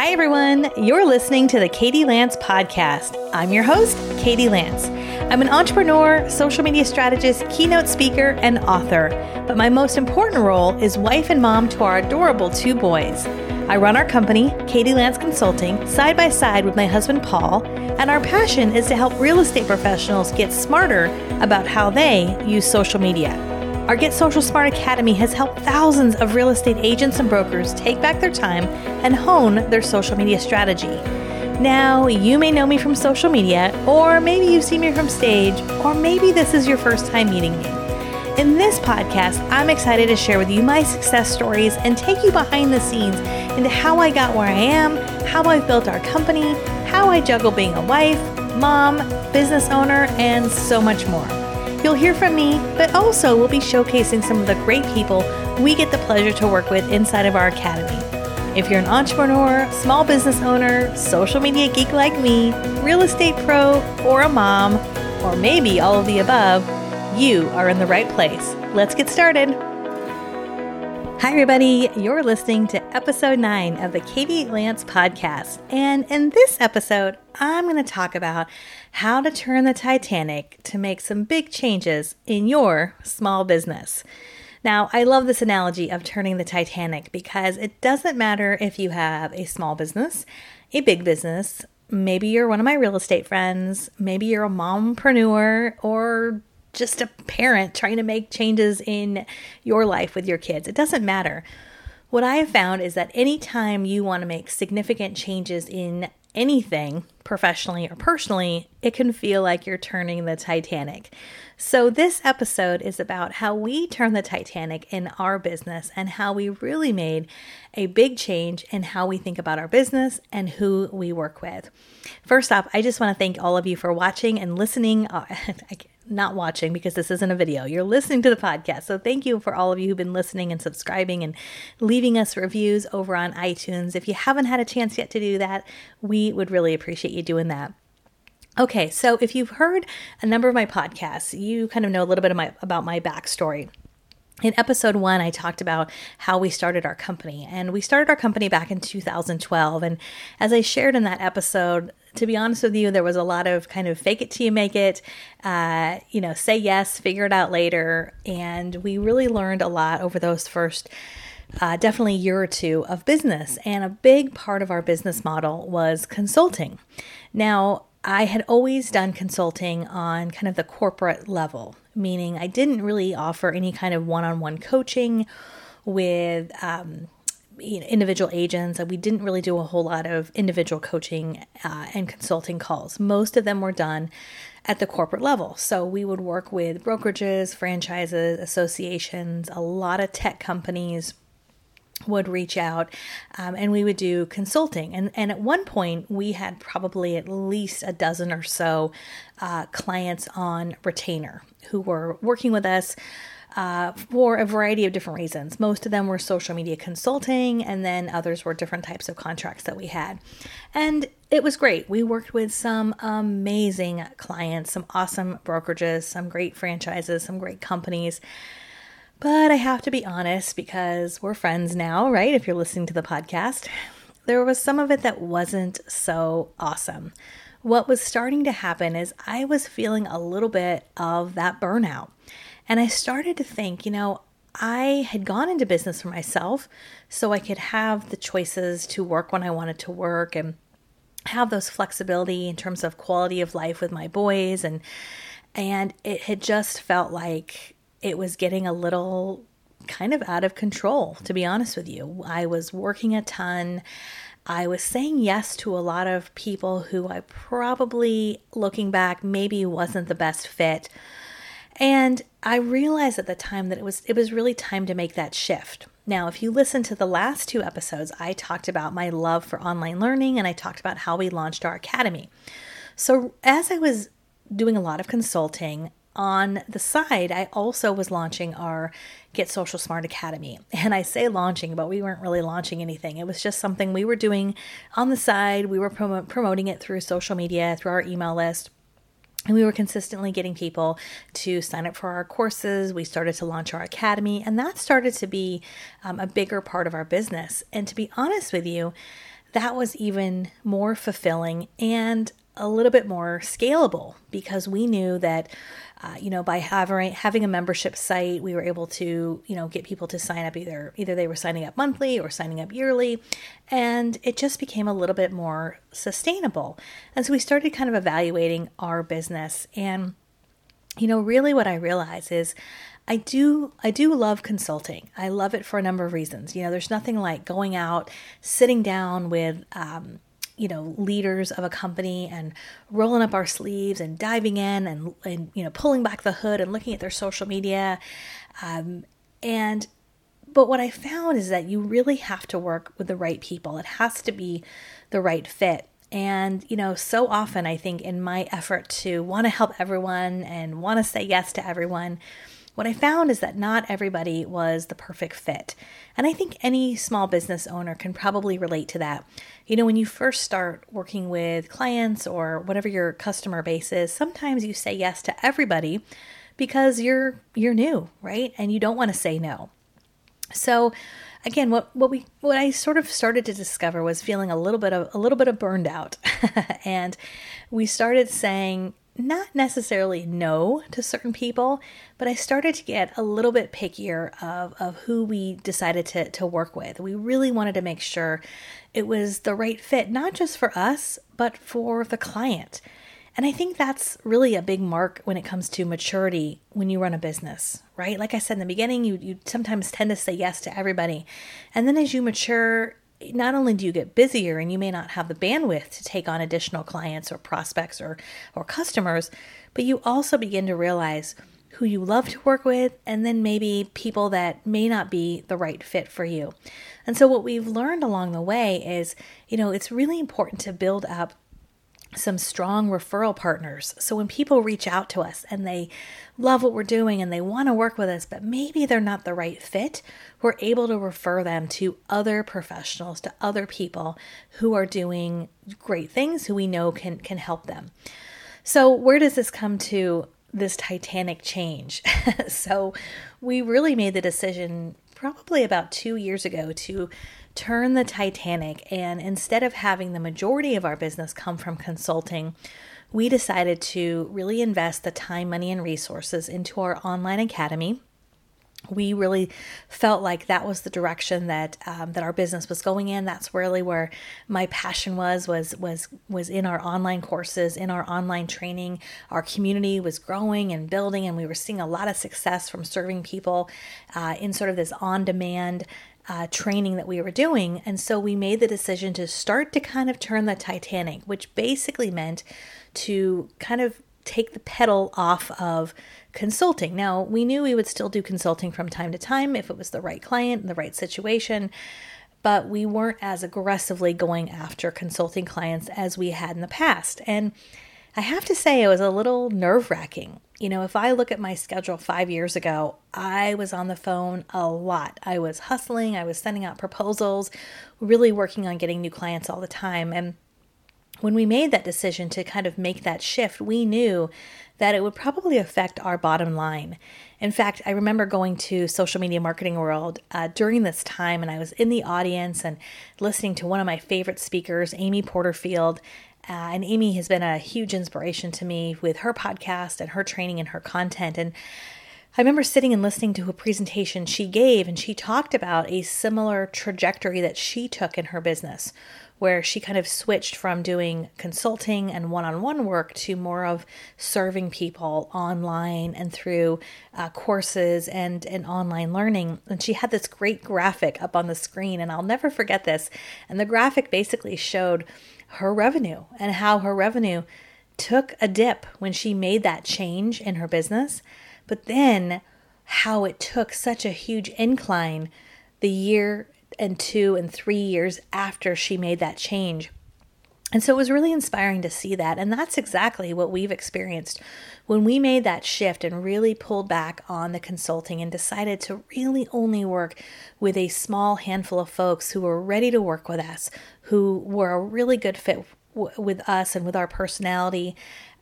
Hi, everyone. You're listening to the Katie Lance podcast. I'm your host, Katie Lance. I'm an entrepreneur, social media strategist, keynote speaker, and author. But my most important role is wife and mom to our adorable two boys. I run our company, Katie Lance Consulting, side by side with my husband, Paul, and our passion is to help real estate professionals get smarter about how they use social media. Our Get Social Smart Academy has helped thousands of real estate agents and brokers take back their time and hone their social media strategy. Now, you may know me from social media, or maybe you've seen me from stage, or maybe this is your first time meeting me. In this podcast, I'm excited to share with you my success stories and take you behind the scenes into how I got where I am, how I've built our company, how I juggle being a wife, mom, business owner, and so much more. You'll hear from me, but also we'll be showcasing some of the great people we get the pleasure to work with inside of our academy. If you're an entrepreneur, small business owner, social media geek like me, real estate pro, or a mom, or maybe all of the above, you are in the right place. Let's get started. Hi, everybody. You're listening to episode nine of the Katie Lance podcast. And in this episode, I'm going to talk about how to turn the Titanic to make some big changes in your small business. Now, I love this analogy of turning the Titanic because it doesn't matter if you have a small business, a big business, maybe you're one of my real estate friends, maybe you're a mompreneur, or just a parent trying to make changes in your life with your kids. It doesn't matter. What I have found is that anytime you want to make significant changes in anything, professionally or personally, it can feel like you're turning the Titanic. So, this episode is about how we turn the Titanic in our business and how we really made a big change in how we think about our business and who we work with. First off, I just want to thank all of you for watching and listening. not watching because this isn't a video. You're listening to the podcast. So thank you for all of you who've been listening and subscribing and leaving us reviews over on iTunes. If you haven't had a chance yet to do that, we would really appreciate you doing that. Okay, so if you've heard a number of my podcasts, you kind of know a little bit of my, about my backstory. In episode one, I talked about how we started our company, and we started our company back in 2012. And as I shared in that episode, to be honest with you, there was a lot of kind of fake it till you make it, uh, you know, say yes, figure it out later. And we really learned a lot over those first uh, definitely year or two of business. And a big part of our business model was consulting. Now, I had always done consulting on kind of the corporate level, meaning I didn't really offer any kind of one on one coaching with um, you know, individual agents. And we didn't really do a whole lot of individual coaching uh, and consulting calls. Most of them were done at the corporate level. So we would work with brokerages, franchises, associations, a lot of tech companies would reach out um, and we would do consulting. And, and at one point, we had probably at least a dozen or so uh, clients on retainer who were working with us. Uh, for a variety of different reasons. Most of them were social media consulting, and then others were different types of contracts that we had. And it was great. We worked with some amazing clients, some awesome brokerages, some great franchises, some great companies. But I have to be honest because we're friends now, right? If you're listening to the podcast, there was some of it that wasn't so awesome. What was starting to happen is I was feeling a little bit of that burnout. And I started to think, you know, I had gone into business for myself so I could have the choices to work when I wanted to work and have those flexibility in terms of quality of life with my boys and and it had just felt like it was getting a little kind of out of control, to be honest with you. I was working a ton. I was saying yes to a lot of people who I probably, looking back, maybe wasn't the best fit. And I realized at the time that it was it was really time to make that shift. Now, if you listen to the last two episodes, I talked about my love for online learning and I talked about how we launched our academy. So, as I was doing a lot of consulting, on the side, I also was launching our Get Social Smart Academy. And I say launching, but we weren't really launching anything. It was just something we were doing on the side. We were prom- promoting it through social media, through our email list. And we were consistently getting people to sign up for our courses. We started to launch our academy, and that started to be um, a bigger part of our business. And to be honest with you, that was even more fulfilling and a little bit more scalable because we knew that uh, you know by having having a membership site we were able to you know get people to sign up either either they were signing up monthly or signing up yearly and it just became a little bit more sustainable and so we started kind of evaluating our business and you know really what i realize is I do I do love consulting. I love it for a number of reasons. You know, there's nothing like going out, sitting down with um, you know leaders of a company and rolling up our sleeves and diving in and and you know pulling back the hood and looking at their social media. Um, and but what i found is that you really have to work with the right people. It has to be the right fit. And, you know, so often I think in my effort to want to help everyone and want to say yes to everyone, what I found is that not everybody was the perfect fit. And I think any small business owner can probably relate to that. You know, when you first start working with clients or whatever your customer base is, sometimes you say yes to everybody because you're you're new, right? And you don't want to say no. So again, what what we what I sort of started to discover was feeling a little bit of a little bit of burned out. and we started saying not necessarily no to certain people, but I started to get a little bit pickier of, of who we decided to, to work with. We really wanted to make sure it was the right fit, not just for us, but for the client. And I think that's really a big mark when it comes to maturity when you run a business, right? Like I said in the beginning, you, you sometimes tend to say yes to everybody. And then as you mature, not only do you get busier and you may not have the bandwidth to take on additional clients or prospects or, or customers, but you also begin to realize who you love to work with and then maybe people that may not be the right fit for you. And so, what we've learned along the way is, you know, it's really important to build up some strong referral partners. So when people reach out to us and they love what we're doing and they want to work with us, but maybe they're not the right fit, we're able to refer them to other professionals, to other people who are doing great things who we know can can help them. So where does this come to this titanic change? so we really made the decision probably about 2 years ago to turn the Titanic, and instead of having the majority of our business come from consulting, we decided to really invest the time, money, and resources into our online academy. We really felt like that was the direction that um, that our business was going in. That's really where my passion was was was was in our online courses, in our online training. Our community was growing and building, and we were seeing a lot of success from serving people uh, in sort of this on demand uh, training that we were doing. And so we made the decision to start to kind of turn the Titanic, which basically meant to kind of take the pedal off of consulting. Now, we knew we would still do consulting from time to time if it was the right client and the right situation, but we weren't as aggressively going after consulting clients as we had in the past. And I have to say, it was a little nerve wracking. You know, if I look at my schedule five years ago, I was on the phone a lot. I was hustling, I was sending out proposals, really working on getting new clients all the time. And when we made that decision to kind of make that shift, we knew that it would probably affect our bottom line. In fact, I remember going to Social Media Marketing World uh, during this time, and I was in the audience and listening to one of my favorite speakers, Amy Porterfield, uh, and Amy has been a huge inspiration to me with her podcast and her training and her content. And I remember sitting and listening to a presentation she gave, and she talked about a similar trajectory that she took in her business, where she kind of switched from doing consulting and one on one work to more of serving people online and through uh, courses and, and online learning. And she had this great graphic up on the screen, and I'll never forget this. And the graphic basically showed her revenue and how her revenue took a dip when she made that change in her business, but then how it took such a huge incline the year and two and three years after she made that change. And so it was really inspiring to see that. And that's exactly what we've experienced when we made that shift and really pulled back on the consulting and decided to really only work with a small handful of folks who were ready to work with us, who were a really good fit w- with us and with our personality.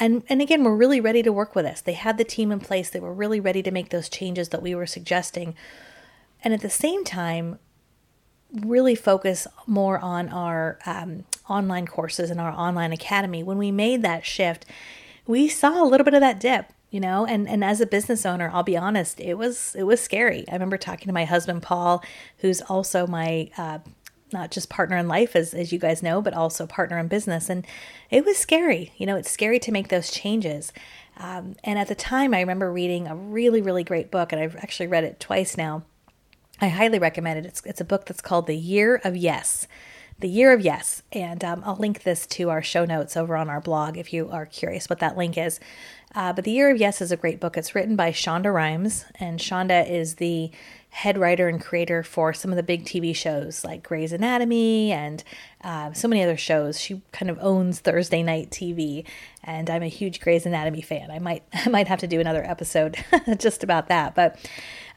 And, and again, we were really ready to work with us. They had the team in place, they were really ready to make those changes that we were suggesting. And at the same time, really focus more on our um, online courses and our online academy, when we made that shift, we saw a little bit of that dip you know and and as a business owner i'll be honest it was it was scary i remember talking to my husband paul who's also my uh, not just partner in life as, as you guys know but also partner in business and it was scary you know it's scary to make those changes um, and at the time i remember reading a really really great book and i've actually read it twice now I highly recommend it. It's, it's a book that's called The Year of Yes. The Year of Yes. And um, I'll link this to our show notes over on our blog if you are curious what that link is. Uh, but The Year of Yes is a great book. It's written by Shonda Rhimes, and Shonda is the head writer and creator for some of the big TV shows like Grey's Anatomy and uh, so many other shows. She kind of owns Thursday night TV, and I'm a huge Grey's Anatomy fan. I might I might have to do another episode just about that. But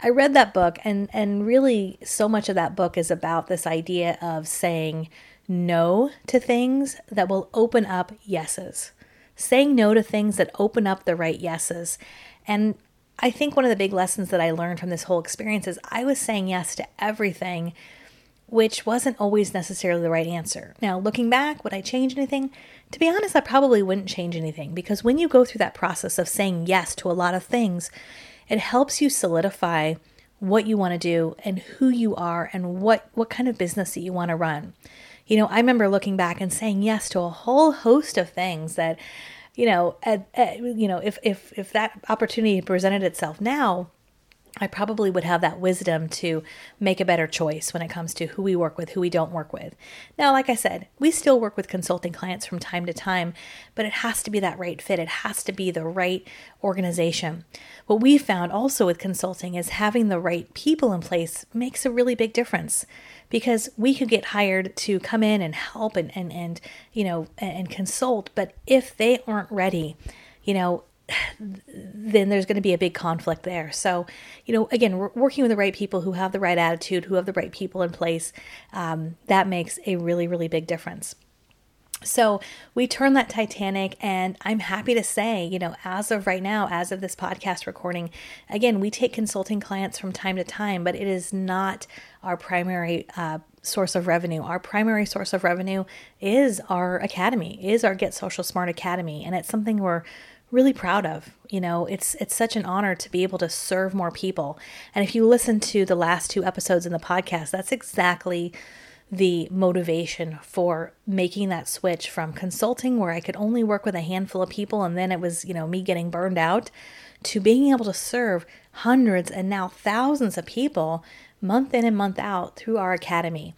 I read that book, and and really so much of that book is about this idea of saying no to things that will open up yeses saying no to things that open up the right yeses. And I think one of the big lessons that I learned from this whole experience is I was saying yes to everything, which wasn't always necessarily the right answer. Now, looking back, would I change anything? To be honest, I probably wouldn't change anything because when you go through that process of saying yes to a lot of things, it helps you solidify what you want to do and who you are and what what kind of business that you want to run. You know, I remember looking back and saying yes to a whole host of things that, you know, at, at, you know, if if if that opportunity presented itself now, I probably would have that wisdom to make a better choice when it comes to who we work with, who we don't work with. Now, like I said, we still work with consulting clients from time to time, but it has to be that right fit. It has to be the right organization. What we found also with consulting is having the right people in place makes a really big difference because we could get hired to come in and help and, and, and you know, and consult. But if they aren't ready, you know, then there's going to be a big conflict there. So, you know, again, we're working with the right people who have the right attitude, who have the right people in place, um, that makes a really, really big difference. So we turned that Titanic, and I'm happy to say, you know, as of right now, as of this podcast recording, again, we take consulting clients from time to time, but it is not our primary uh, source of revenue. Our primary source of revenue is our academy, is our Get Social Smart Academy, and it's something we're really proud of. You know, it's it's such an honor to be able to serve more people. And if you listen to the last two episodes in the podcast, that's exactly the motivation for making that switch from consulting where I could only work with a handful of people and then it was, you know, me getting burned out to being able to serve hundreds and now thousands of people month in and month out through our academy.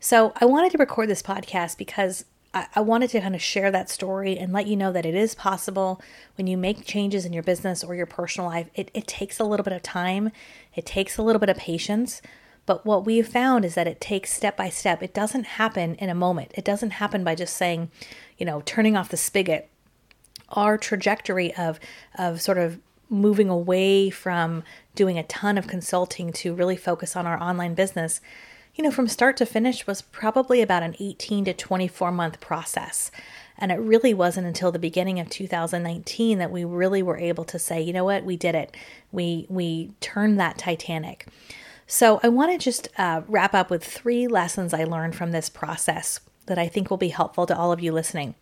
So I wanted to record this podcast because I, I wanted to kind of share that story and let you know that it is possible when you make changes in your business or your personal life. It, it takes a little bit of time, it takes a little bit of patience, but what we've found is that it takes step by step. It doesn't happen in a moment. It doesn't happen by just saying, you know, turning off the spigot. Our trajectory of of sort of moving away from doing a ton of consulting to really focus on our online business, you know, from start to finish was probably about an 18 to 24 month process. And it really wasn't until the beginning of 2019 that we really were able to say, you know what, we did it. We we turned that Titanic. So, I want to just uh, wrap up with three lessons I learned from this process that I think will be helpful to all of you listening.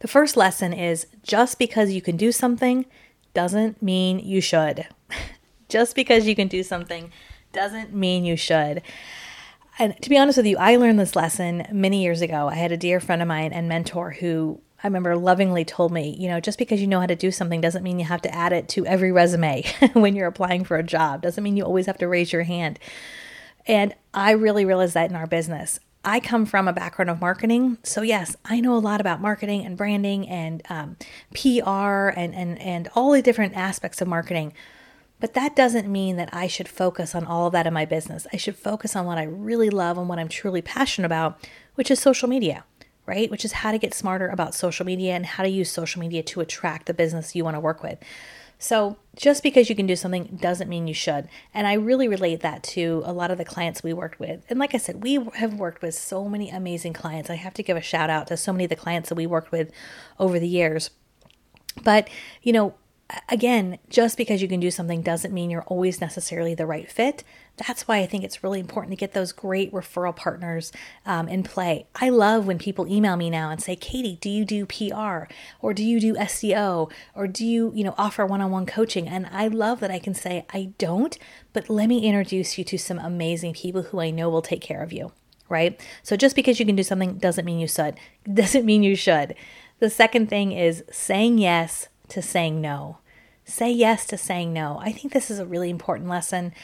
The first lesson is just because you can do something doesn't mean you should. just because you can do something doesn't mean you should. And to be honest with you, I learned this lesson many years ago. I had a dear friend of mine and mentor who I remember lovingly told me, you know, just because you know how to do something doesn't mean you have to add it to every resume when you're applying for a job. Doesn't mean you always have to raise your hand. And I really realized that in our business. I come from a background of marketing. So, yes, I know a lot about marketing and branding and um, PR and, and, and all the different aspects of marketing. But that doesn't mean that I should focus on all of that in my business. I should focus on what I really love and what I'm truly passionate about, which is social media right? Which is how to get smarter about social media and how to use social media to attract the business you want to work with. So, just because you can do something doesn't mean you should. And I really relate that to a lot of the clients we worked with. And like I said, we have worked with so many amazing clients. I have to give a shout out to so many of the clients that we worked with over the years. But, you know, again, just because you can do something doesn't mean you're always necessarily the right fit. That's why I think it's really important to get those great referral partners um, in play. I love when people email me now and say, Katie, do you do PR or do you do SEO or do you, you know, offer one-on-one coaching? And I love that I can say, I don't, but let me introduce you to some amazing people who I know will take care of you. Right. So just because you can do something doesn't mean you should. Doesn't mean you should. The second thing is saying yes to saying no. Say yes to saying no. I think this is a really important lesson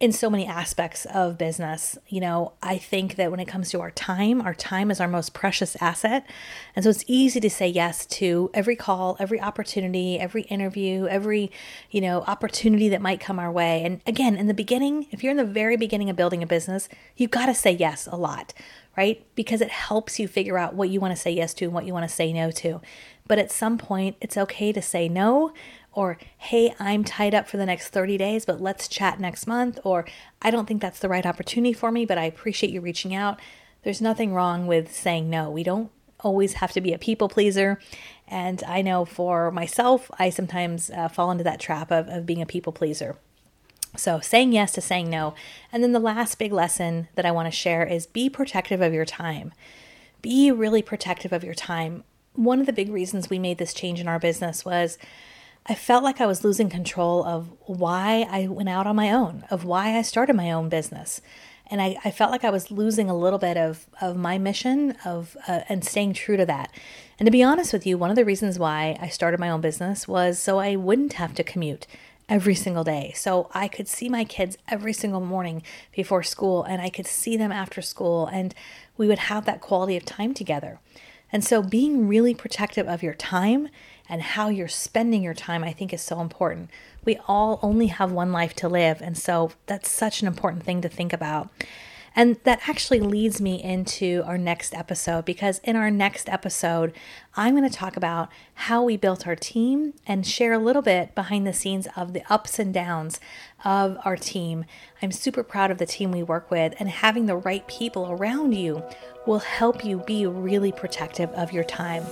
in so many aspects of business. You know, I think that when it comes to our time, our time is our most precious asset. And so it's easy to say yes to every call, every opportunity, every interview, every, you know, opportunity that might come our way. And again, in the beginning, if you're in the very beginning of building a business, you've got to say yes a lot, right? Because it helps you figure out what you want to say yes to and what you want to say no to. But at some point, it's okay to say no or hey, I'm tied up for the next 30 days, but let's chat next month, or I don't think that's the right opportunity for me, but I appreciate you reaching out. There's nothing wrong with saying no. We don't always have to be a people pleaser. And I know for myself, I sometimes uh, fall into that trap of, of being a people pleaser. So, saying yes to saying no. And then the last big lesson that I want to share is be protective of your time. Be really protective of your time. One of the big reasons we made this change in our business was I felt like I was losing control of why I went out on my own, of why I started my own business. And I, I felt like I was losing a little bit of, of my mission of uh, and staying true to that. And to be honest with you, one of the reasons why I started my own business was so I wouldn't have to commute every single day. So I could see my kids every single morning before school and I could see them after school and we would have that quality of time together. And so being really protective of your time and how you're spending your time, I think is so important. We all only have one life to live. And so that's such an important thing to think about. And that actually leads me into our next episode because in our next episode, I'm going to talk about how we built our team and share a little bit behind the scenes of the ups and downs of our team. I'm super proud of the team we work with, and having the right people around you will help you be really protective of your time.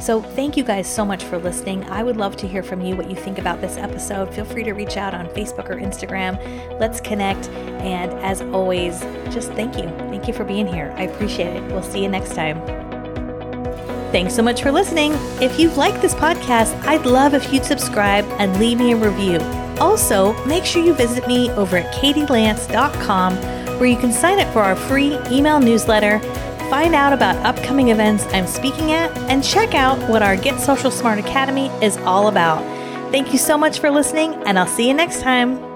So, thank you guys so much for listening. I would love to hear from you what you think about this episode. Feel free to reach out on Facebook or Instagram. Let's connect. And as always, just thank you. Thank you for being here. I appreciate it. We'll see you next time. Thanks so much for listening. If you've liked this podcast, I'd love if you'd subscribe and leave me a review. Also, make sure you visit me over at katielance.com where you can sign up for our free email newsletter find out about upcoming events I'm speaking at, and check out what our Get Social Smart Academy is all about. Thank you so much for listening, and I'll see you next time.